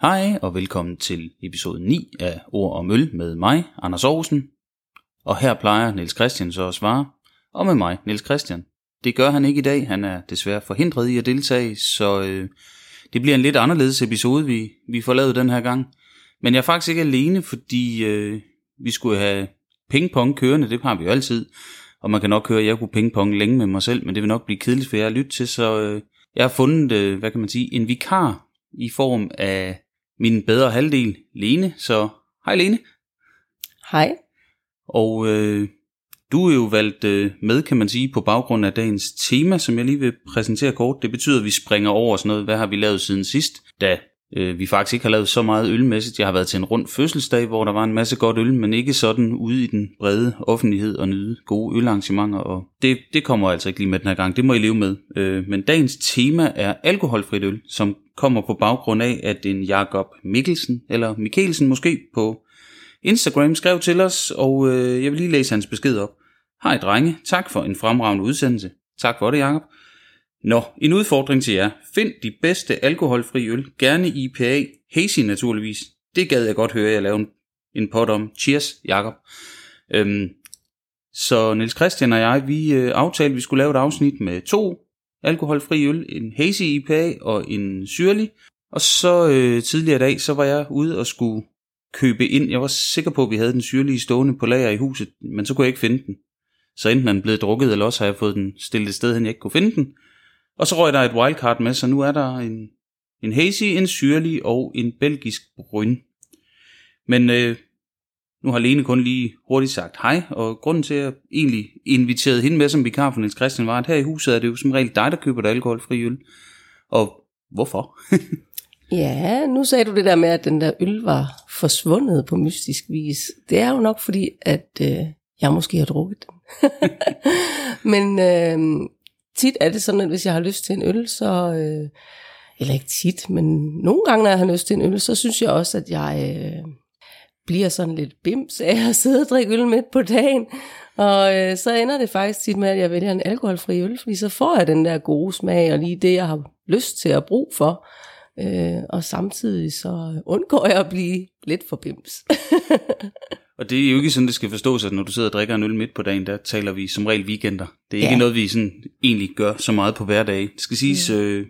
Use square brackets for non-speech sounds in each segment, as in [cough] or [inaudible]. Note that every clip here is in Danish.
Hej og velkommen til episode 9 af Ord og Møl med mig, Anders Aarhusen. Og her plejer Niels Christian så at svare, og med mig, Niels Christian. Det gør han ikke i dag, han er desværre forhindret i at deltage, så øh, det bliver en lidt anderledes episode, vi, vi får lavet den her gang. Men jeg er faktisk ikke alene, fordi øh, vi skulle have pingpong kørende, det har vi jo altid. Og man kan nok høre, at jeg kunne pingpong længe med mig selv, men det vil nok blive kedeligt for jer at lytte til, så øh, jeg har fundet, øh, hvad kan man sige, en vikar i form af min bedre halvdel, Lene. Så hej Lene. Hej. Og øh, du er jo valgt øh, med, kan man sige, på baggrund af dagens tema, som jeg lige vil præsentere kort. Det betyder, at vi springer over sådan noget. Hvad har vi lavet siden sidst? Da øh, vi faktisk ikke har lavet så meget ølmæssigt. Jeg har været til en rund fødselsdag, hvor der var en masse godt øl, men ikke sådan ude i den brede offentlighed og nyde gode ølarrangementer. Og det, det kommer altså ikke lige med den her gang. Det må I leve med. Øh, men dagens tema er alkoholfrit øl, som kommer på baggrund af, at en Jakob Mikkelsen, eller Mikkelsen måske, på Instagram skrev til os, og øh, jeg vil lige læse hans besked op. Hej drenge, tak for en fremragende udsendelse. Tak for det, Jakob. Nå, en udfordring til jer. Find de bedste alkoholfri øl, gerne IPA, hazy naturligvis. Det gad jeg godt høre, jeg lavede en, pot om. Cheers, Jakob. Øhm, så Niels Christian og jeg, vi øh, aftalte, at vi skulle lave et afsnit med to alkoholfri øl, en hazy IPA og en syrlig. Og så øh, tidligere i dag, så var jeg ude og skulle købe ind. Jeg var sikker på, at vi havde den syrlige stående på lager i huset, men så kunne jeg ikke finde den. Så enten er den blevet drukket, eller også har jeg fået den stillet et sted hen, jeg ikke kunne finde den. Og så røg der et wildcard med, så nu er der en, en hazy, en syrlig og en belgisk bryn. Men øh, nu har Lene kun lige hurtigt sagt hej, og grunden til, at jeg egentlig inviterede hende med som vikar for Niels Christian, var, at her i huset er det jo som regel dig, der køber det alkoholfri øl. Og hvorfor? [laughs] Ja, nu sagde du det der med, at den der øl var forsvundet på mystisk vis. Det er jo nok fordi, at øh, jeg måske har drukket den. [laughs] Men øh, tit er det sådan, at hvis jeg har lyst til en øl, så... Øh, eller ikke tit, men nogle gange, når jeg har lyst til en øl, så synes jeg også, at jeg øh, bliver sådan lidt bims af at sidde og drikke øl midt på dagen. Og øh, så ender det faktisk tit med, at jeg vælger en alkoholfri øl, fordi så får jeg den der gode smag, og lige det, jeg har lyst til at bruge for. Øh, og samtidig så undgår jeg at blive lidt for bims. [laughs] og det er jo ikke sådan, det skal forstås, at når du sidder og drikker en øl midt på dagen, der taler vi som regel weekender. Det er ja. ikke noget, vi sådan egentlig gør så meget på hverdag. Det skal siges, ja. øh,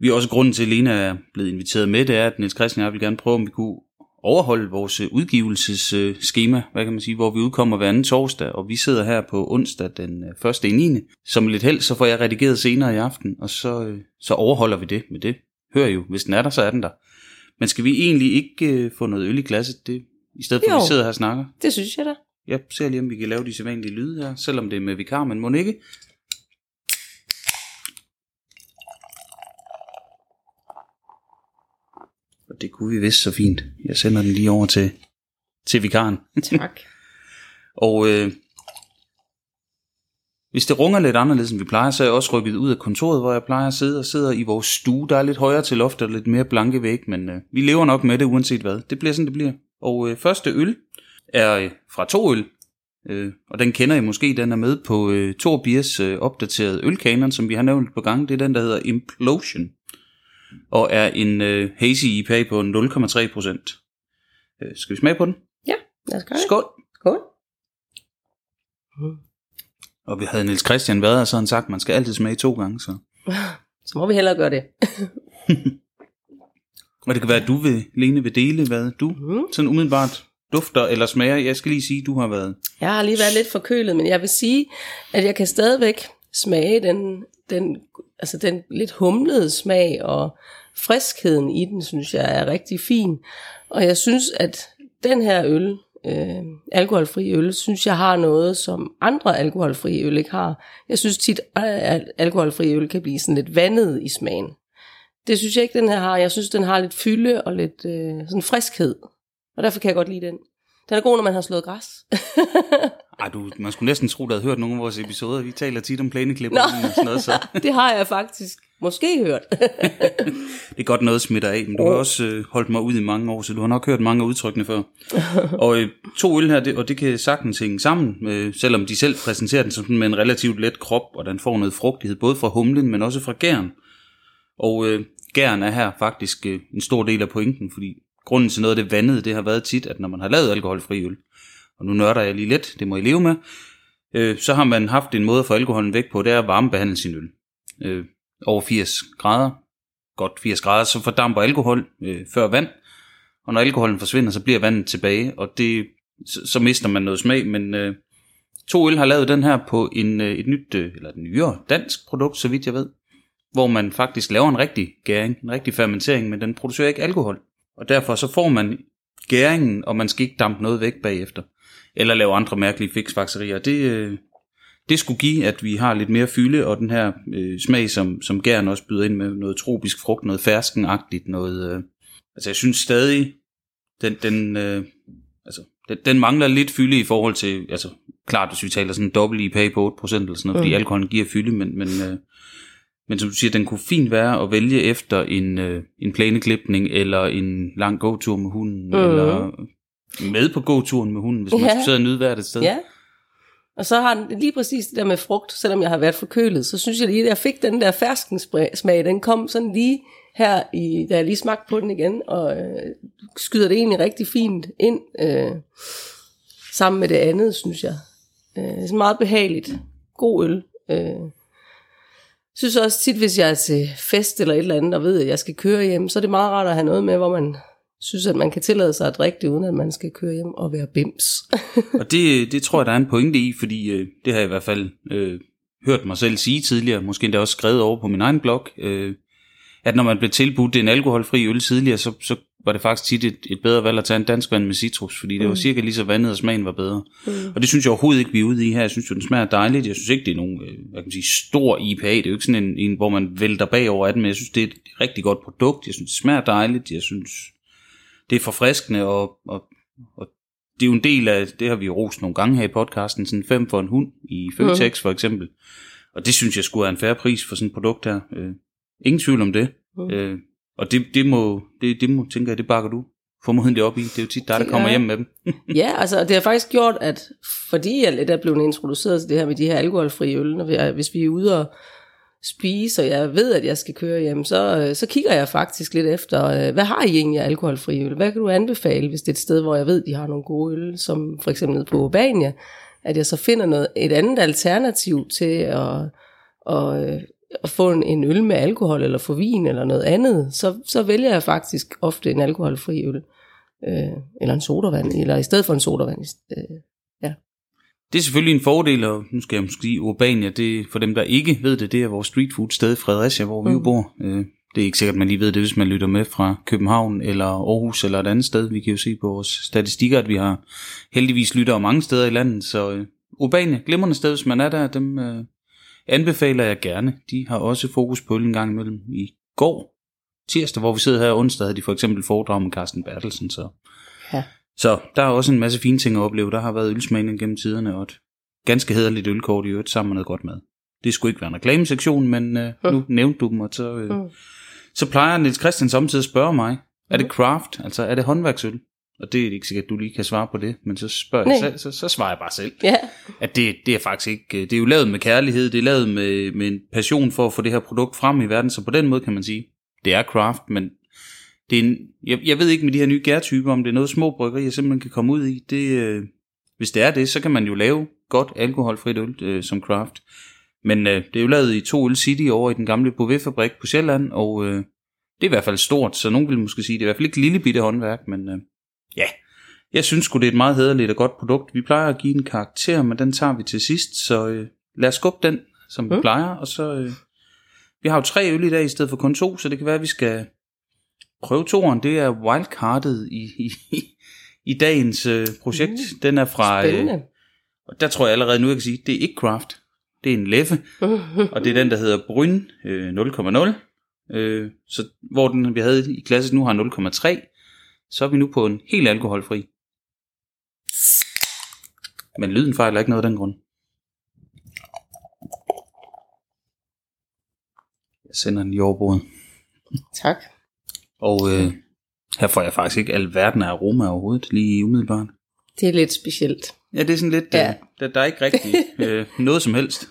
vi er også grunden til, at Lena er blevet inviteret med, det er, at Niels Christian og jeg vil gerne prøve, om vi kunne overholde vores udgivelsesskema, hvad kan man sige, hvor vi udkommer hver anden torsdag, og vi sidder her på onsdag den 1. i 9. Som lidt held, så får jeg redigeret senere i aften, og så, øh, så overholder vi det med det. Hør jo, hvis den er der, så er den der. Men skal vi egentlig ikke øh, få noget øl i glasset, det, i stedet for jo, at vi sidder her og snakker? det synes jeg da. Jeg ser lige, om vi kan lave de sædvanlige lyde her, selvom det er med vikar, men må ikke. Og det kunne vi vist så fint. Jeg sender den lige over til, til vikaren. Tak. [laughs] og øh, hvis det runger lidt anderledes, end vi plejer, så er jeg også rykket ud af kontoret, hvor jeg plejer at sidde og sidder i vores stue. Der er lidt højere til loftet og lidt mere blanke væg, men øh, vi lever nok med det uanset hvad. Det bliver sådan, det bliver. Og øh, første øl er øh, fra to øl, øh, og den kender I måske. Den er med på øh, Torbiers øh, opdaterede ølkanon, som vi har nævnt på gang. Det er den, der hedder Implosion, og er en øh, hazy IPA på 0,3 procent. Øh, skal vi smage på den? Ja, lad os gøre det. Skål! Skål. Og vi havde Niels Christian været her, så han sagt, at man skal altid smage to gange. Så, [laughs] så må vi hellere gøre det. [laughs] og det kan være, at du vil, Lene, vil dele, hvad du mm. sådan umiddelbart dufter eller smager. Jeg skal lige sige, at du har været... Jeg har lige været lidt forkølet, men jeg vil sige, at jeg kan stadigvæk smage den, den, altså den lidt humlede smag, og friskheden i den, synes jeg er rigtig fin. Og jeg synes, at den her øl, øh, alkoholfri øl, synes jeg har noget, som andre alkoholfri øl ikke har. Jeg synes tit, at alkoholfri øl kan blive sådan lidt vandet i smagen. Det synes jeg ikke, den her har. Jeg synes, den har lidt fylde og lidt øh, sådan friskhed. Og derfor kan jeg godt lide den. Den er god, når man har slået græs. [laughs] Ej, du, man skulle næsten tro, du havde hørt nogle af vores episoder. Vi taler tit om plæneklipper og sådan noget. Så. [laughs] det har jeg faktisk måske hørt. [laughs] det er godt noget smitter af, men du har også øh, holdt mig ud i mange år, så du har nok hørt mange af udtrykkene før. og øh, to øl her, det, og det kan sagtens hænge sammen, øh, selvom de selv præsenterer den som med en relativt let krop, og den får noget frugtighed, både fra humlen, men også fra gæren. Og øh, gæren er her faktisk øh, en stor del af pointen, fordi grunden til noget af det vandede, det har været tit, at når man har lavet alkoholfri øl, og nu nørder jeg lige lidt, det må I leve med, øh, så har man haft en måde at få alkoholen væk på, det er at varmebehandle sin øl. Øh, over 80 grader, godt 80 grader, så fordamper alkohol øh, før vand, og når alkoholen forsvinder, så bliver vandet tilbage, og det, så, så mister man noget smag, men øh, to øl har lavet den her på en, øh, et nyt, øh, eller et nyere dansk produkt, så vidt jeg ved, hvor man faktisk laver en rigtig gæring, en rigtig fermentering, men den producerer ikke alkohol. Og derfor så får man gæringen, og man skal ikke dampe noget væk bagefter. Eller lave andre mærkelige fiksfakserier. Det, øh, det skulle give, at vi har lidt mere fylde, og den her øh, smag, som, som gæren også byder ind med noget tropisk frugt, noget ferskenagtigt, noget... Øh, altså jeg synes stadig, den, den, øh, altså, den, den mangler lidt fylde i forhold til, altså klart, hvis vi taler sådan en dobbelt IPA på 8% eller sådan noget, mm. fordi alkoholen giver fylde, men, men, øh, men som du siger, den kunne fint være at vælge efter en, øh, en plæneklipning, eller en lang gåtur med hunden, mm. eller med på gåturen med hunden, hvis man Ja. skulle sidde og nyde hvert et sted. Ja. Og så har den lige præcis det der med frugt, selvom jeg har været forkølet, så synes jeg lige, at jeg fik den der ferskensmag, den kom sådan lige her, i, da jeg lige smagte på den igen, og øh, skyder det egentlig rigtig fint ind, øh, sammen med det andet, synes jeg. Øh, det er meget behageligt. God øl. Øh. Synes også tit, hvis jeg er til fest eller et eller andet, og ved, at jeg skal køre hjem, så er det meget rart at have noget med, hvor man synes, at man kan tillade sig at drikke det, uden at man skal køre hjem og være bims. [laughs] Og det, det tror jeg, der er en pointe i, fordi øh, det har jeg i hvert fald øh, hørt mig selv sige tidligere, måske endda også skrevet over på min egen blog, øh, at når man blev tilbudt en alkoholfri øl tidligere, så, så var det faktisk tit et, et bedre valg at tage en dansk vand med citrus, fordi det var cirka lige så vandet, og smagen var bedre. Mm. Og det synes jeg overhovedet ikke, vi er ude i her. Jeg synes jo, den smager dejligt. Jeg synes ikke, det er nogen øh, hvad kan man sige, stor IPA. Det er jo ikke sådan en, en, hvor man vælter bagover af den, men jeg synes, det er et rigtig godt produkt. Jeg synes, det smager dejligt. Jeg synes, det er forfriskende, og, og, og det er jo en del af, det har vi jo rost nogle gange her i podcasten, sådan fem for en hund i Føtex for eksempel. Og det synes jeg skulle være en færre pris for sådan et produkt her. Øh, ingen tvivl om det. Mm. Øh, og det, det, må, det, det må, tænker jeg, det bakker du formodentlig op i. Det er jo tit dig, der kommer er- hjem med dem. [laughs] Ja, altså og det har faktisk gjort, at fordi jeg lidt er blevet introduceret til det her med de her alkoholfrie øl, når vi er, hvis vi er ude og spise, og jeg ved, at jeg skal køre hjem, så, øh, så kigger jeg faktisk lidt efter, øh, hvad har I egentlig af alkoholfri øl? Hvad kan du anbefale, hvis det er et sted, hvor jeg ved, de har nogle gode øl, som for eksempel nede på Urbania, at jeg så finder noget, et andet alternativ til at, og, at få en, en øl med alkohol, eller få vin, eller noget andet, så, så vælger jeg faktisk ofte en alkoholfri øl øh, eller en sodavand, eller i stedet for en sodavand. Øh, Det er selvfølgelig en fordel, og nu skal jeg måske sige, Urbania, det, for dem, der ikke ved det, det er vores street food sted i Fredericia, hvor vi jo Mm. bor. Øh, Det er ikke sikkert, man lige ved det, hvis man lytter med fra København eller Aarhus eller et andet sted. Vi kan jo se på vores statistikker, at vi har heldigvis lyttere mange steder i landet. Så øh, Urbania, glimrende sted, hvis man er der, dem øh, anbefaler jeg gerne. De har også fokus på en gang imellem. I går, tirsdag, hvor vi sidder her onsdag, havde de for eksempel foredrag med Carsten Bertelsen. Så. Ja. så der er også en masse fine ting at opleve. Der har været ølsmagning gennem tiderne, og et ganske hederligt ølkort i øvrigt sammen med noget godt mad. Det skulle ikke være en reklamesektion, men øh, nu nævnte du dem, og så, øh, Mm. så plejer Niels Christian samtidig at spørge mig, er det craft, altså er det håndværksøl? Og det er ikke sikkert, at du lige kan svare på det, men så spørger jeg selv, så, så svarer jeg bare selv. Ja, At det, det er faktisk ikke, øh, det er jo lavet med kærlighed, det er lavet med, med en passion for at få det her produkt frem i verden, så på den måde kan man sige, det er craft, men det er en, jeg, jeg ved ikke med de her nye gærtyper, om det er noget små bryggerier simpelthen kan komme ud i. Det, øh, hvis det er det, så kan man jo lave godt alkoholfrit øl øh, som craft. Men øh, det er jo lavet i to øl city over i den gamle Bouvet-fabrik på Sjælland, og øh, det er i hvert fald stort, så nogen vil måske sige, det er i hvert fald ikke lille bitte håndværk, men øh, ja, jeg synes sgu, det er et meget hederligt og godt produkt. Vi plejer at give en karakter, men den tager vi til sidst, så øh, lad os skubbe den, som vi Mm. plejer, og så... Øh, vi har jo tre øl i dag i stedet for kun to, så det kan være, at vi skal prøve toeren. Det er wildcardet i, i, i dagens øh, projekt. Mm. Den er fra... Øh, spændende. og der tror jeg allerede nu, jeg kan sige, det er ikke craft. Det er en leffe, og det er den, der hedder Bryn øh, 0,0. Øh, så hvor den, vi havde i klasse nu har 0,3, så er vi nu på en helt alkoholfri. Men lyden fejler ikke noget af den grund. Jeg sender den i overbordet. tak. Og øh, her får jeg faktisk ikke alverden af aroma overhovedet, lige umiddelbart. Det er lidt specielt. Ja, det er sådan lidt, Ja. ja. øh, der, der er ikke rigtig [laughs] øh, noget som helst.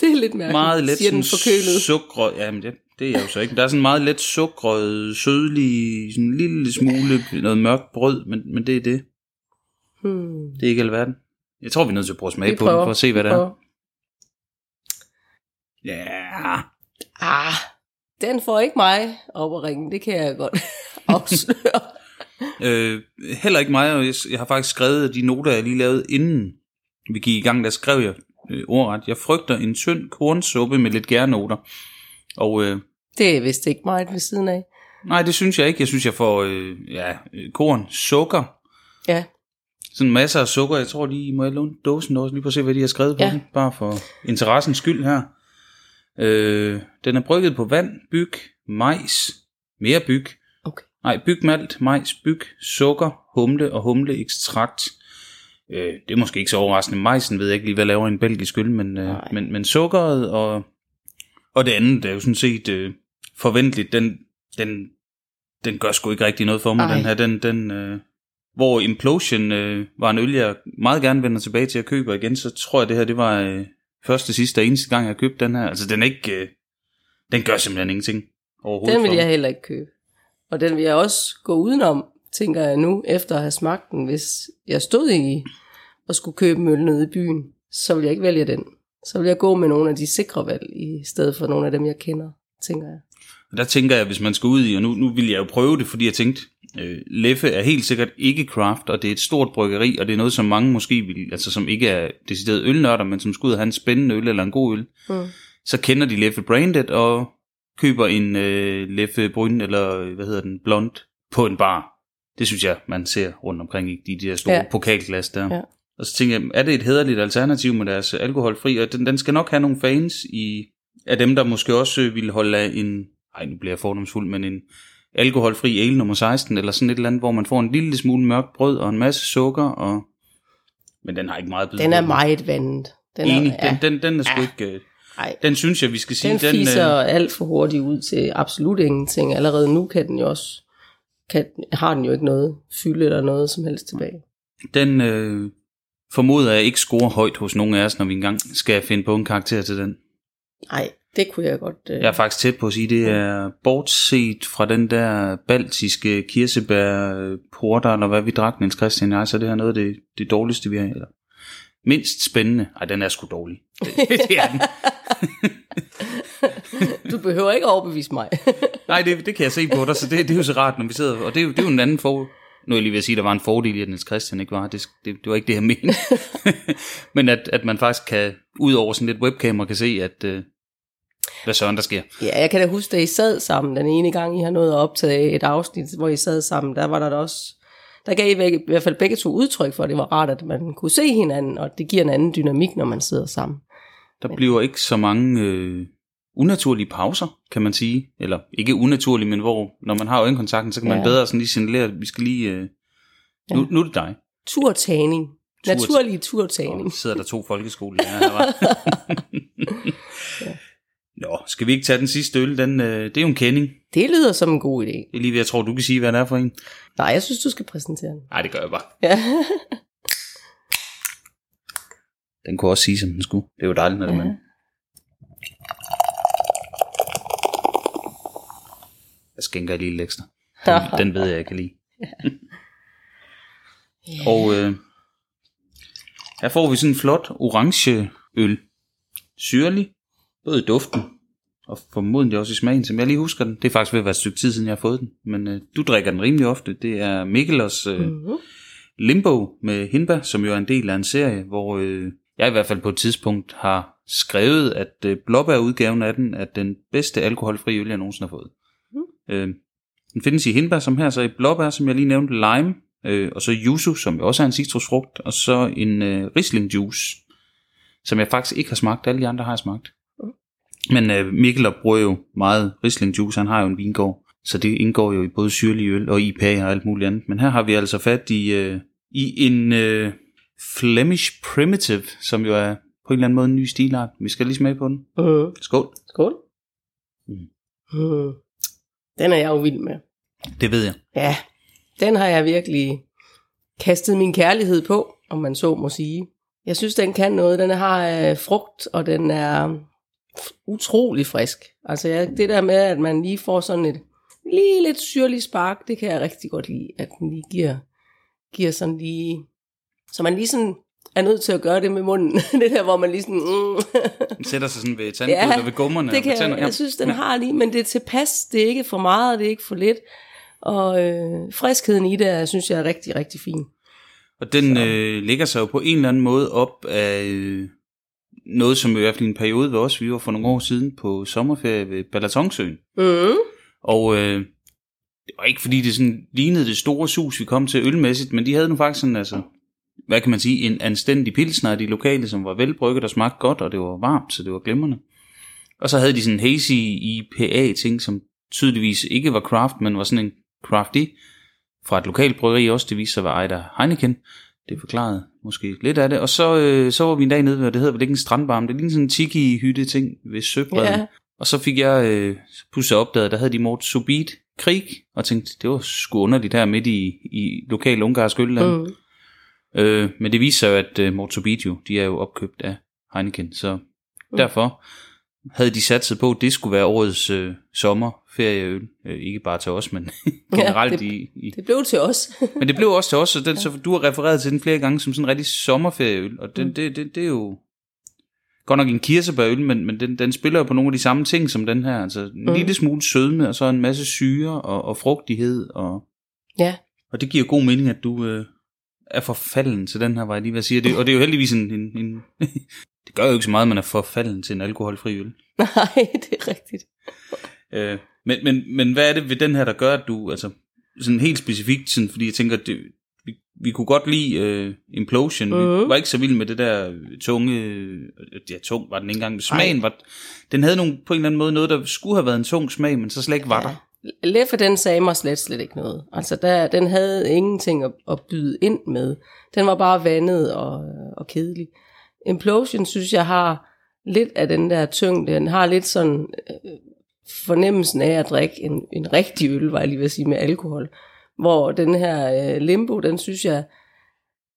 Det er lidt mærkeligt, Meget let siger den sådan forkølet. sukker. Jamen, det, Det er jeg jo så ikke. Der er sådan meget let sukret, sødlig, sådan en lille smule noget mørkt brød, men, men det er det. Hmm. Det er ikke alverden. Jeg tror, vi er nødt til at prøve at smage Vi på den, for at se, hvad det er. Ja, Ah, den får ikke mig op at ringe, det kan jeg godt [laughs] afsløre. Øh, heller ikke mig, og jeg, jeg har faktisk skrevet de noter, jeg lige lavede inden vi gik i gang, der skrev jeg øh, ordret. Jeg frygter en tynd kornsuppe med lidt gærnoter. Og øh, Det er vist ikke meget ved siden af. nej, det synes jeg ikke. Jeg synes, jeg får øh, ja, øh, korn, sukker, Ja, sådan masser af sukker. Jeg tror lige, må jeg låne dåsen også, lige på at se, hvad de har skrevet på Ja. den, bare for interessens skyld her. Øh, den er brygget på vand, byg, majs, mere byg. Nej, byg malt, majs, byg, sukker, humle og humleekstrakt. Øh, det er måske ikke så overraskende. Majsen ved jeg ikke lige, hvad laver en belgisk øl, men, øh, men, men sukkeret og, og det andet er jo sådan set øh, forventeligt. Den, den, den gør sgu ikke rigtig noget for mig, Ej. den her. Den, den, øh, hvor Implosion øh, var en øl, jeg meget gerne vender tilbage til at købe igen, så tror jeg, det her det var øh, første, sidste og eneste gang, jeg købte den her. Altså, den er ikke... Øh, den gør simpelthen ingenting overhovedet Den vil jeg heller ikke købe. Og den vil jeg også gå udenom, tænker jeg nu, efter at have smagt den. Hvis jeg stod i og skulle købe en øl nede i byen, så vil jeg ikke vælge den. Så vil jeg gå med nogle af de sikre valg, i stedet for nogle af dem, jeg kender, tænker jeg. Og der tænker jeg, hvis man skal ud i, og nu, nu vil jeg jo prøve det, fordi jeg tænkte, øh, Leffe er helt sikkert ikke craft, og det er et stort bryggeri, og det er noget, som mange måske vil, altså som ikke er decideret ølnørder, men som skal ud og have en spændende øl eller en god øl, Mm. så kender de Leffe Branded og køber en øh, Leffe Bryn, eller øh, hvad hedder den, blond, på en bar. Det synes jeg, man ser rundt omkring i de, de der store ja. Ja. pokalglas der. Ja. Og så tænker jeg, er det et hederligt alternativ med deres alkoholfri? Og den, den skal nok have nogle fans i, af dem, der måske også øh, ville holde af en, ej nu bliver jeg fordomsfuld, men en alkoholfri ale nummer 16, eller sådan et eller andet, hvor man får en lille smule mørkt brød og en masse sukker, og... men den har ikke meget at Den er meget vandet. Den Enig, er, den, den, den er sgu Ja. ikke... Ej, Den synes jeg, vi skal sige. den den, fiser øh, alt for hurtigt ud til absolut ingenting. Allerede nu kan den jo også, kan, har den jo ikke noget fylde eller noget som helst tilbage. Den øh, formoder jeg ikke scorer højt hos nogen af os, når vi engang skal finde på en karakter til den. Nej, det kunne jeg godt... Øh, Jeg er faktisk tæt på at sige, det er bortset fra den der baltiske kirsebær porter, eller hvad vi drak, Niels Christian og jeg, så det er noget af det, det dårligste, vi har. Eller mindst spændende. Ej, den er sgu dårlig. [laughs] Det, det er den. [laughs] Du behøver ikke overbevise mig. [laughs] Nej, det, det kan jeg se på dig, så det, det er jo så rart, når vi sidder, og det er jo, det er jo en anden for, nu er jeg lige ved at sige, at der var en fordel i, at Niels Christian ikke var, det, det, det var ikke det, jeg mente. Men at, at man faktisk kan, ud over sådan lidt webcam, kan se, at øh, hvad søren der sker. ja, jeg kan da huske, da I sad sammen den ene gang, I har nået at optage et afsnit, hvor I sad sammen, der var der da også... Der gav I hvert fald begge to udtryk for, at det var rart, at man kunne se hinanden, og det giver en anden dynamik, når man sidder sammen. Der bliver ikke så mange øh, unaturlige pauser, kan man sige. Eller ikke unaturlige, men hvor, når man har øjenkontakten, så kan man Ja. bedre sådan lige signalere, at vi skal lige... Øh, nu, Ja. nu er det dig. Turtagning. Tur- Naturlig turtagning. så sidder der to folkeskolelærer her, hva'? [laughs] [laughs] Nå, skal vi ikke tage den sidste øl? Den, øh, det er jo en kending. Det lyder som en god idé. Ved, jeg tror, du kan sige, hvad det er for en. Nej, jeg synes, du skal præsentere den. Nej, det gør jeg bare. Ja. [laughs] Den kunne også sige, som den skulle. Det er jo dejligt, når det er. Jeg skænker lige lidt ekstra. Den, [laughs] den ved jeg, jeg kan lide. [laughs] Og øh, her får vi sådan en flot orange øl. Syrlig, både i duften og formodentlig også i smagen, som jeg lige husker den. Det er faktisk ved at være et stykke tid siden, jeg har fået den. Men øh, du drikker den rimelig ofte. Det er Mikkelers øh, Mhm. Limbo med Hindbær, som jo er en del af en serie, hvor øh, jeg i hvert fald på et tidspunkt har skrevet, at øh, blåbærudgaven af den er den bedste alkoholfri øl, jeg nogensinde har fået. Mm. Øh, den findes i hindbær, som her, så i blåbær, som jeg lige nævnte, lime, øh, og så yuzu, som jo også er en citrusfrugt, og så en øh, Riesling juice, som jeg faktisk ikke har smagt. Alle de andre har jeg smagt. Men øh, Mikkel bruger jo meget Riesling juice, han har jo en vingård, så det indgår jo i både syrlig øl og IPA og alt muligt andet. Men her har vi altså fat i, øh, i en øh, Flemish Primitive, som jo er på en eller anden måde en ny stilart. Vi skal lige smage på den. Mhm. Skål. Skål. Mm. Mhm. Den er jeg jo vild med. Det ved jeg. Ja, den har jeg virkelig kastet min kærlighed på, om man så må sige. Jeg synes, den kan noget. Den har øh, frugt, og den er, utrolig frisk. Altså jeg, det der med, at man lige får sådan et lige lidt syrlig spark, det kan jeg rigtig godt lide, at den lige giver, giver sådan lige, så man lige sådan er nødt til at gøre det med munden. [laughs] det der, hvor man lige sådan... Mm. Sætter sig sådan ved [laughs] tandkødet ja, og ved gummerne. det kan og jeg, jeg synes, den ja. har lige, men det er tilpas, det er ikke for meget, og det er ikke for lidt. Og øh, friskheden i det, synes jeg er rigtig, rigtig fin. Og den øh, ligger sig jo på en eller anden måde op af øh, noget, som i hvert fald i en periode ved os, vi var for nogle år siden på sommerferie ved Balatonsøen. Mm. Og øh, det var ikke fordi det sådan lignede det store sus, vi kom til ølmæssigt, men de havde nu faktisk sådan, altså, hvad kan man sige, en anstændig pilsner af de lokale, som var velbrygget og smagte godt, og det var varmt, så det var glimrende. Og så havde de sådan en hazy IPA-ting, som tydeligvis ikke var craft, men var sådan en crafty fra et lokalt bryggeri også. Det viste sig være Ejder Heineken. Det forklarede måske lidt af det. Og så, øh, så var vi en dag nede ved, det hedder vel ikke en strandbarm, det er lige sådan en tiki-hytte ting ved Søbredden. Ja. Og så fik jeg øh, pludselig opdaget, der havde de Mort Subit krig, og tænkte, det var sgu underligt her midt i, i lokal ungarsk ølland. Mm. Øh, men det viser jo, at øh, Mort Subit jo, de er jo opkøbt af Heineken, så mm. derfor havde de satset på, at det skulle være årets øh, sommerferieøl. Øh, ikke bare til os, men [laughs] generelt ja, det, i, i... det blev til os. [laughs] men det blev også til os, så, den, så du har refereret til den flere gange som sådan en rigtig sommerferieøl, og den, mm. det, det, det er jo godt nok en kirsebærøl, men, men den, den spiller jo på nogle af de samme ting som den her. Altså en mm. lille smule sødme, og så en masse syre og, og frugtighed. Og, ja. og det giver god mening, at du øh, er forfalden til den her, var jeg lige ved at sige. Det, og det er jo heldigvis en... en, en det gør jo ikke så meget, at man er forfalden til en alkoholfri øl. [laughs] Nej, det er rigtigt. øh, men, men, men hvad er det ved den her, der gør, at du... Altså, sådan helt specifikt, sådan, fordi jeg tænker, det, vi, vi kunne godt lide uh, Implosion. Uh-huh. Vi mhm. var ikke så vilde med det der tunge... Ja, tung var den ikke engang. Smagen var... Den havde nogle, på en eller anden måde noget, der skulle have været en tung smag, men så slet ikke var ja. der. Leffe, den sagde mig slet, slet ikke noget. Altså, der, den havde ingenting at, at byde ind med. Den var bare vandet og, og kedelig. Implosion, synes jeg, har lidt af den der tyngde. Den har lidt sådan øh, fornemmelsen af at drikke en, en rigtig øl, var jeg lige ved at sige, med alkohol. Hvor den her øh, limbo, den synes jeg,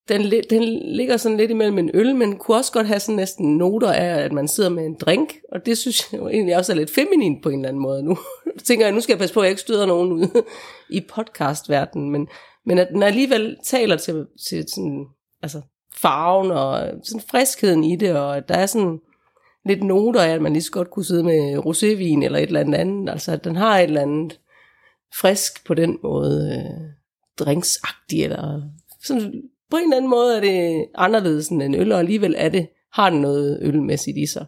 den, den ligger sådan lidt imellem en øl, men kunne også godt have sådan næsten noter af, at man sidder med en drink, og det synes jeg jo egentlig også er lidt feminin på en eller anden måde nu. [laughs] tænker jeg, nu skal jeg passe på, at jeg ikke støder nogen ud [laughs] i podcastverdenen, men, men at den alligevel taler til, til sådan, altså farven og sådan friskheden i det, og der er sådan lidt noter af, at man lige så godt kunne sidde med rosévin eller et eller andet andet. Altså, at den har et eller andet frisk på den måde, øh, drinksagtig, eller sådan, på en eller anden måde er det anderledes end en øl, og alligevel er det, har den noget ølmæssigt i sig.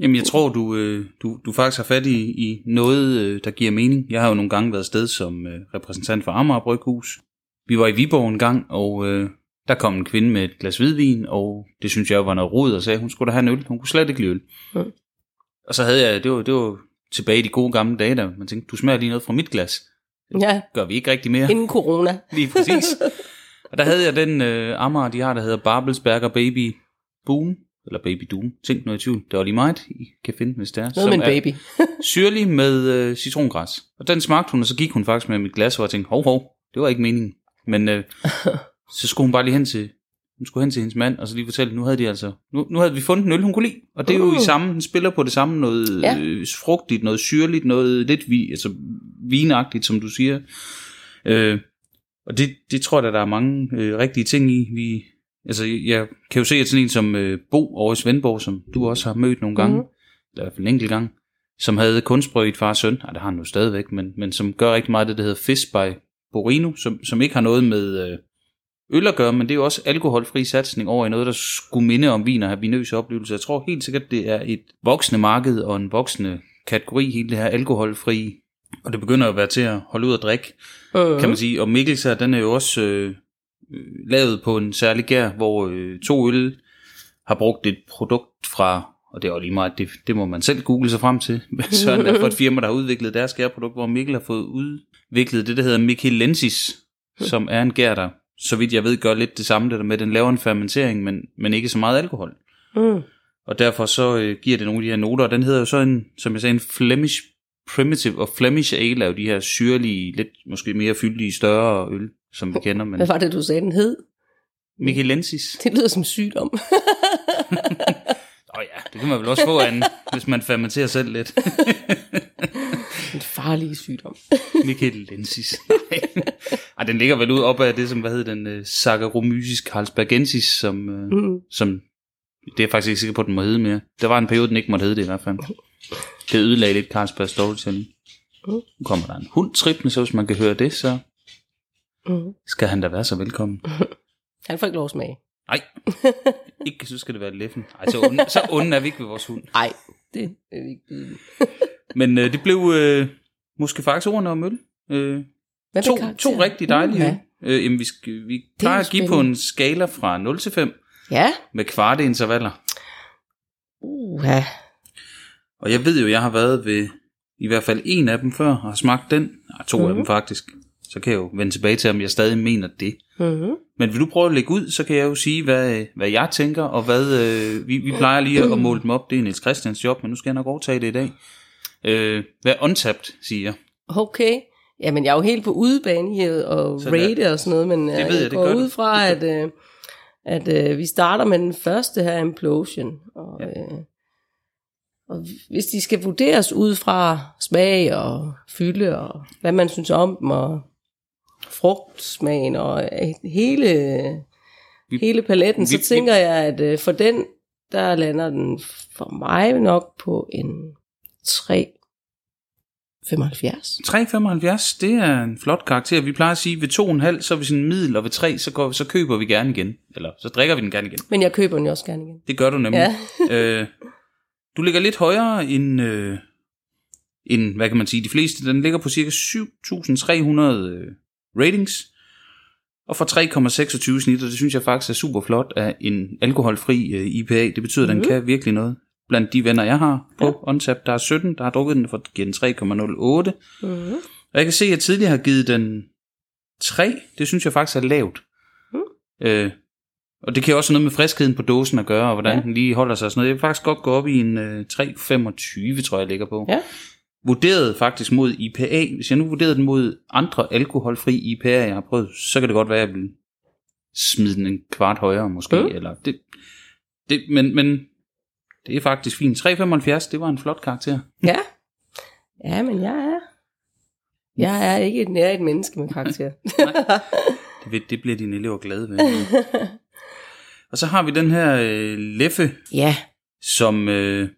Jamen, jeg tror, du, øh, du, du faktisk har fat i, i noget, øh, der giver mening. Jeg har jo nogle gange været sted som øh, repræsentant for Amager Bryghus. Vi var i Viborg en gang, og øh, der kom en kvinde med et glas hvidvin, og det synes jeg var noget rod, og sagde, hun skulle da have en øl. Hun kunne slet ikke lide øl. Mm. Og så havde jeg, det var, det var tilbage i de gode gamle dage, der man tænkte, du smager lige noget fra mit glas. Det ja. gør vi ikke rigtig mere. Inden corona. lige præcis. [laughs] og der havde jeg den øh, Amager, de har, der hedder Babelsberger Baby Boom, eller Baby Doom. Tænk noget i tvivl. Det var lige meget, I kan finde, hvis det er. Noget med en baby. [laughs] syrlig med øh, citrongræs. Og den smagte hun, og så gik hun faktisk med mit glas, og jeg tænkte, hov, hov, det var ikke meningen. Men øh, [laughs] så skulle hun bare lige hen til, hun skulle hen til hendes mand, og så lige fortælle, nu havde de altså, nu, nu havde vi fundet en øl, hun kunne lide. Og det er jo uh. i samme, den spiller på det samme, noget ja. øh, frugtigt, noget syrligt, noget lidt vi, altså vinagtigt, som du siger. Øh, og det, det tror jeg, der er mange øh, rigtige ting i. Vi, altså, jeg kan jo se, at sådan en som øh, Bo over i Svendborg, som du også har mødt nogle gange, mm. eller i hvert fald en enkelt gang, som havde kunstbrød i et far og søn, nej, det har han jo stadigvæk, men, men som gør rigtig meget af det, der hedder Fish by Borino, som, som ikke har noget med, øh, øl at gøre, men det er jo også alkoholfri satsning over i noget, der skulle minde om vin og have vinøse oplevelser. Jeg tror helt sikkert, det er et voksende marked og en voksende kategori, hele det her alkoholfri, og det begynder at være til at holde ud og drikke, uh-huh. kan man sige. Og Mikkels her, den er jo også øh, lavet på en særlig gær, hvor øh, to øl har brugt et produkt fra, og det er jo lige meget, det, det må man selv google sig frem til, så er for et firma, der har udviklet deres gærprodukt, hvor Mikkel har fået udviklet det, der hedder Michelensis, som er en gær, der så vidt jeg ved, gør lidt det samme det der med, den laver en fermentering, men, men ikke så meget alkohol. Mm. Og derfor så øh, giver det nogle af de her noter, og den hedder jo så en, som jeg sagde, en Flemish Primitive, og Flemish Ale er jo de her syrlige, lidt måske mere fyldige, større øl, som vi kender. Men... Hvad var det, du sagde, den hed? Michelensis. Det lyder som sygdom. [laughs] Åh oh ja, Det kan man vel også få an, hvis man fermenterer selv lidt. [laughs] En farlig sygdom. [laughs] Michelensis. Nej. Ej, den ligger vel ud op af det, som, hvad hedder den, uh, Saccharomyces carlsbergensis, som, uh, mm. som, det er jeg faktisk ikke sikker på, at den må hedde mere. Der var en periode, den ikke måtte hedde det i hvert fald. Det ødelagde lidt Carlsberg Storytelling. Nu kommer der en hund trippende, så hvis man kan høre det, så Mm. skal han da være så velkommen. [laughs] Han får ikke lov at smage. Nej, [laughs] ikke så skal det være Leffen. Ej, så onde, så onde er vi ikke ved vores hund. Nej, det er vi ikke. Men øh, det blev øh, måske faktisk ordene om øl. Øh, Hvad to, to rigtig dejlige Ja. øl. Øh, jamen, vi, skal, vi plejer at give på en skala fra 0 til 5 Ja. med kvarte intervaller. Uha. Og jeg ved jo, jeg har været ved i hvert fald en af dem før, og har smagt den. Nej, to mm-hmm. af Mhm. dem faktisk. Så kan jeg jo vende tilbage til, om jeg stadig mener det. Mm-hmm. Men vil du prøve at lægge ud, så kan jeg jo sige, hvad, hvad jeg tænker, og hvad øh, vi, vi plejer lige at måle dem op. Det er Niels Christians job, men nu skal jeg nok overtage det i dag. Øh, hvad untapped, siger. Okay. Jamen, jeg er jo helt på udebane her og Så rate og sådan noget, men Det jeg, ved jeg, jeg det går gør ud fra, at, øh, at øh, vi starter med den første her, Implosion. Og, Ja. øh, og hvis de skal vurderes ud fra smag og fylde, og hvad man synes om dem, og frugtsmagen, og øh, hele, Vi- hele paletten, vi- så vi- tænker jeg, at øh, for den, der lander den for mig nok på en 3 75. 3,75, det er en flot karakter. Vi plejer at sige, ved 2,5, så er vi sådan en middel, og ved 3, så, går, så køber vi gerne igen. Eller så drikker vi den gerne igen. Men jeg køber den jo også gerne igen. Det gør du nemlig. Ja. [laughs] øh, du ligger lidt højere end, øh, end, hvad kan man sige, de fleste. Den ligger på cirka 7.300 øh, ratings. Og for 3,26 snit, og det synes jeg faktisk er super flot af en alkoholfri øh, IPA. Det betyder, at den Mhm. kan virkelig noget. Blandt de venner, jeg har på ja. OnTap, der er 17, der har drukket den for at give den 3,08. Mm-hmm. Og jeg kan se, at jeg tidligere har givet den 3. Det synes jeg faktisk er lavt. Mm. Øh, og det kan jo også have noget med friskheden på dåsen at gøre, og hvordan ja. Den lige holder sig og sådan noget. Jeg vil faktisk godt gå op i en øh, 3,25, tror jeg, jeg ligger på. Ja. Vurderet faktisk mod IPA. Hvis jeg nu vurderede den mod andre alkoholfri IPA'er, jeg har prøvet, så kan det godt være, at jeg vil smide den en kvart højere måske. Mm. Eller det, det, men, men det er faktisk fint. 3,75, det var en flot karakter. Ja. Ja, men jeg er... Jeg er ikke et nær et menneske med karakter. [laughs] Det, ved- det bliver dine elever glade ved. [laughs] og så har vi den her øh, Leffe, ja. som øh,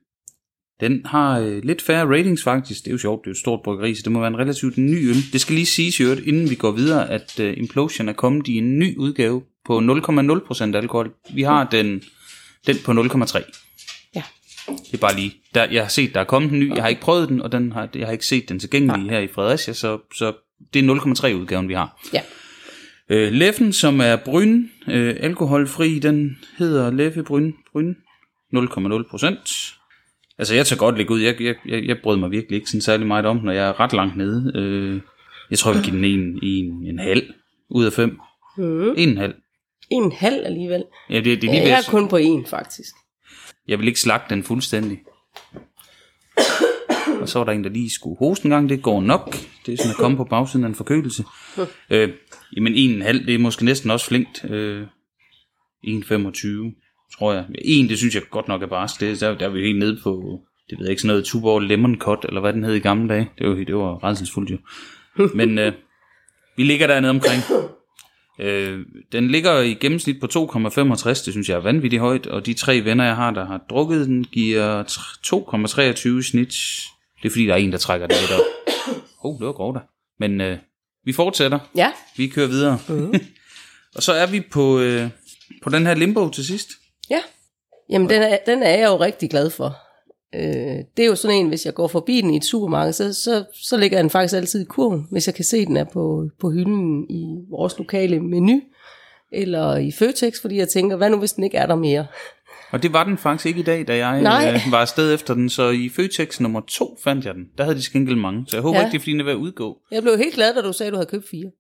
den har øh, lidt færre ratings faktisk. Det er jo sjovt, det er jo et stort bryggeri, så det må være en relativt ny øl. Det skal lige siges øvrigt, inden vi går videre, at øh, Implosion er kommet i en ny udgave på 0,0% alkohol. Vi har den, den på 0,3. Det er bare lige, der, jeg har set, der er kommet en ny, jeg har ikke prøvet den, og den har, jeg har ikke set den tilgængelig her i Fredericia, så, så det er 0,3 udgaven, vi har. Ja. Øh, Leffen, som er bryn, øh, alkoholfri, den hedder Leffe Bryn, Bryn 0,0 procent. Altså, jeg tager godt lægge ud. Jeg, jeg, jeg, jeg brød mig virkelig ikke sådan særlig meget om, når jeg er ret langt nede. Øh, jeg tror, jeg vil give den en, en, en halv ud af fem. Mm. En halv. En halv alligevel. Ja, det, det er lige Jeg er kun på en, faktisk jeg vil ikke slagte den fuldstændig. Og så var der en, der lige skulle hoste en gang. Det går nok. Det er sådan at komme på bagsiden af en forkølelse. Øh, jamen, en en halv, det er måske næsten også flinkt. Øh, 1,25, tror jeg. En, det synes jeg godt nok er barsk. Det, der, der er vi helt nede på, det ved jeg ikke, sådan noget Tuborg Lemon Cut, eller hvad den hed i gamle dage. Det var, det var redselsfuldt jo. Men øh, vi ligger dernede omkring. Øh, den ligger i gennemsnit på 2,65, det synes jeg er vanvittigt højt, og de tre venner, jeg har, der har drukket den, giver tr- 2,23 snit. Det er fordi, der er en, der trækker den lidt op. [coughs] Oh, det var grov der. Men øh, vi fortsætter. Ja. Vi kører videre. Mm. [laughs] og så er vi på, øh, på den her limbo til sidst. Ja. Jamen, den er, den er jeg jo rigtig glad for. Øh, det er jo sådan en, hvis jeg går forbi den i et supermarked, så, så, så ligger den faktisk altid i kurven, hvis jeg kan se, den er på, på hylden i vores lokale menu, eller i Føtex, fordi jeg tænker, hvad nu hvis den ikke er der mere? Og det var den faktisk ikke i dag, da jeg Nej. øh, var afsted efter den. Så i Føtex nummer to fandt jeg den. Der havde de skænkel mange. Så jeg håber ja. ikke, det er fordi, den er ved at udgå. Jeg blev helt glad, da du sagde, at du havde købt fire.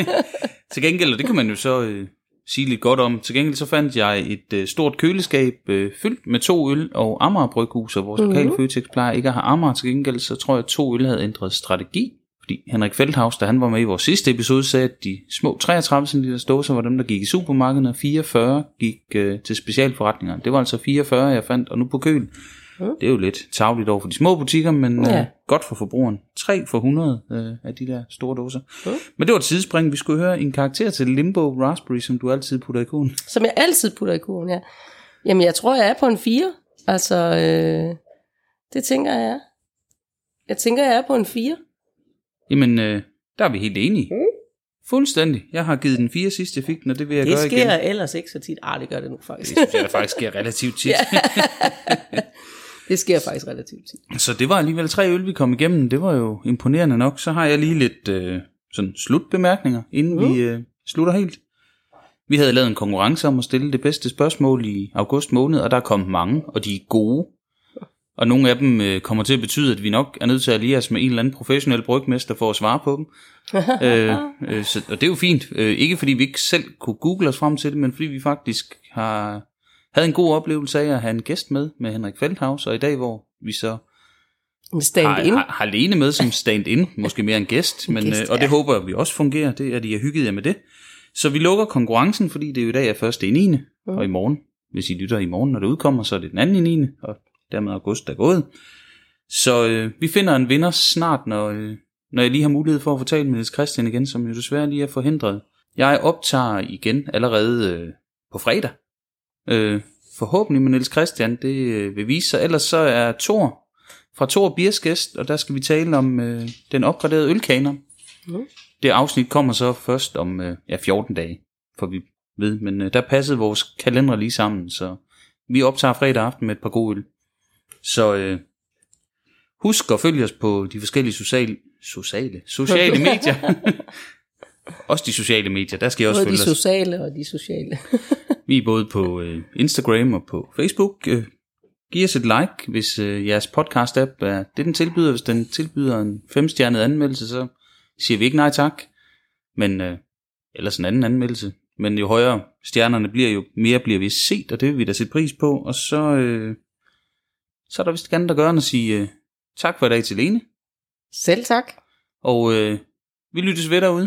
[laughs] Til gengæld, og det kan man jo så øh, sige lidt godt om, til gengæld så fandt jeg et øh, stort køleskab øh, fyldt med to øl og Amager Bryghus, og vores mm-hmm. lokale Føtex plejer ikke at have Amager. Til gengæld så tror jeg, at to øl havde ændret strategi. Fordi Henrik Feldhaus, da han var med i vores sidste episode, sagde, at de små 33 cm dåser var dem, der gik i supermarkedet, og 44 gik øh, til specialforretninger. Det var altså 44, jeg fandt, og nu på køl. Mm. Det er jo lidt tavligt over for de små butikker, men ja. Øh, godt for forbrugeren. 3 for 100 øh, af de der store dåser. Mm. Men det var et sidespring. Vi skulle høre en karakter til Limbo Raspberry, som du altid putter i kurven. Som jeg altid putter i kurven, ja. Jamen, jeg tror, jeg er på en 4. Altså, øh, det tænker jeg er. Jeg tænker, jeg er på en 4. Jamen, øh, der er vi helt enige. Fuldstændig. Jeg har givet den fire sidst, jeg fik den, og det vil jeg Det gøre sker igen. ellers ikke så tit. Ah, det gør det nu faktisk. Det synes jeg, der faktisk sker relativt tit. [laughs] det sker faktisk relativt tit. Så det var alligevel tre øl, vi kom igennem. Det var jo imponerende nok. Så har jeg lige lidt øh, sådan slutbemærkninger, inden mm. vi øh, slutter helt. Vi havde lavet en konkurrence om at stille det bedste spørgsmål i august måned, og der er kommet mange, og de er gode. Og nogle af dem øh, kommer til at betyde, at vi nok er nødt til at alliere os med en eller anden professionel brygmester for at svare på dem. [laughs] øh, øh, så, og det er jo fint. Øh, ikke fordi vi ikke selv kunne google os frem til det, men fordi vi faktisk har havde en god oplevelse af at have en gæst med, med Henrik Feldhaus, og i dag, hvor vi så stand har, in. har, har Lene med som stand-in, måske mere en gæst, men, gæst, øh, og det ja. håber jeg, vi også fungerer, det er de har hygget jer med det. Så vi lukker konkurrencen, fordi det er jo i dag er første i 9. Mm. og i morgen, hvis I lytter i morgen, når det udkommer, så er det den anden i 9. og dermed august der er gået. Så øh, vi finder en vinder snart, når, øh, når jeg lige har mulighed for at fortale med Niels Christian igen, som jo desværre lige er forhindret. Jeg optager igen allerede øh, på fredag. Øh, forhåbentlig med Niels Christian, det øh, vil vise sig. Ellers så er Thor fra Thor Biers gæst, og der skal vi tale om øh, den opgraderede ølkaner. Mm. Det afsnit kommer så først om øh, ja, 14 dage, for vi ved, men øh, der passede vores kalender lige sammen, så vi optager fredag aften med et par gode øl. Så øh, husk at følge os på de forskellige sociale, sociale, sociale [laughs] medier. [laughs] også de sociale medier, der skal I også Både de følge os. sociale og de sociale. [laughs] Vi er både på øh, Instagram og på Facebook. Øh, giv os et like, hvis øh, jeres podcast-app er det, den tilbyder. Hvis den tilbyder en femstjernet anmeldelse, så siger vi ikke nej tak. Men øh, ellers en anden anmeldelse. Men jo højere stjernerne bliver, jo mere bliver vi set, og det vil vi da sætte pris på. Og så, øh, så er der vist gerne der gør end at sige øh, tak for i dag til Lene. Selv tak. Og øh, vi lyttes ved derude.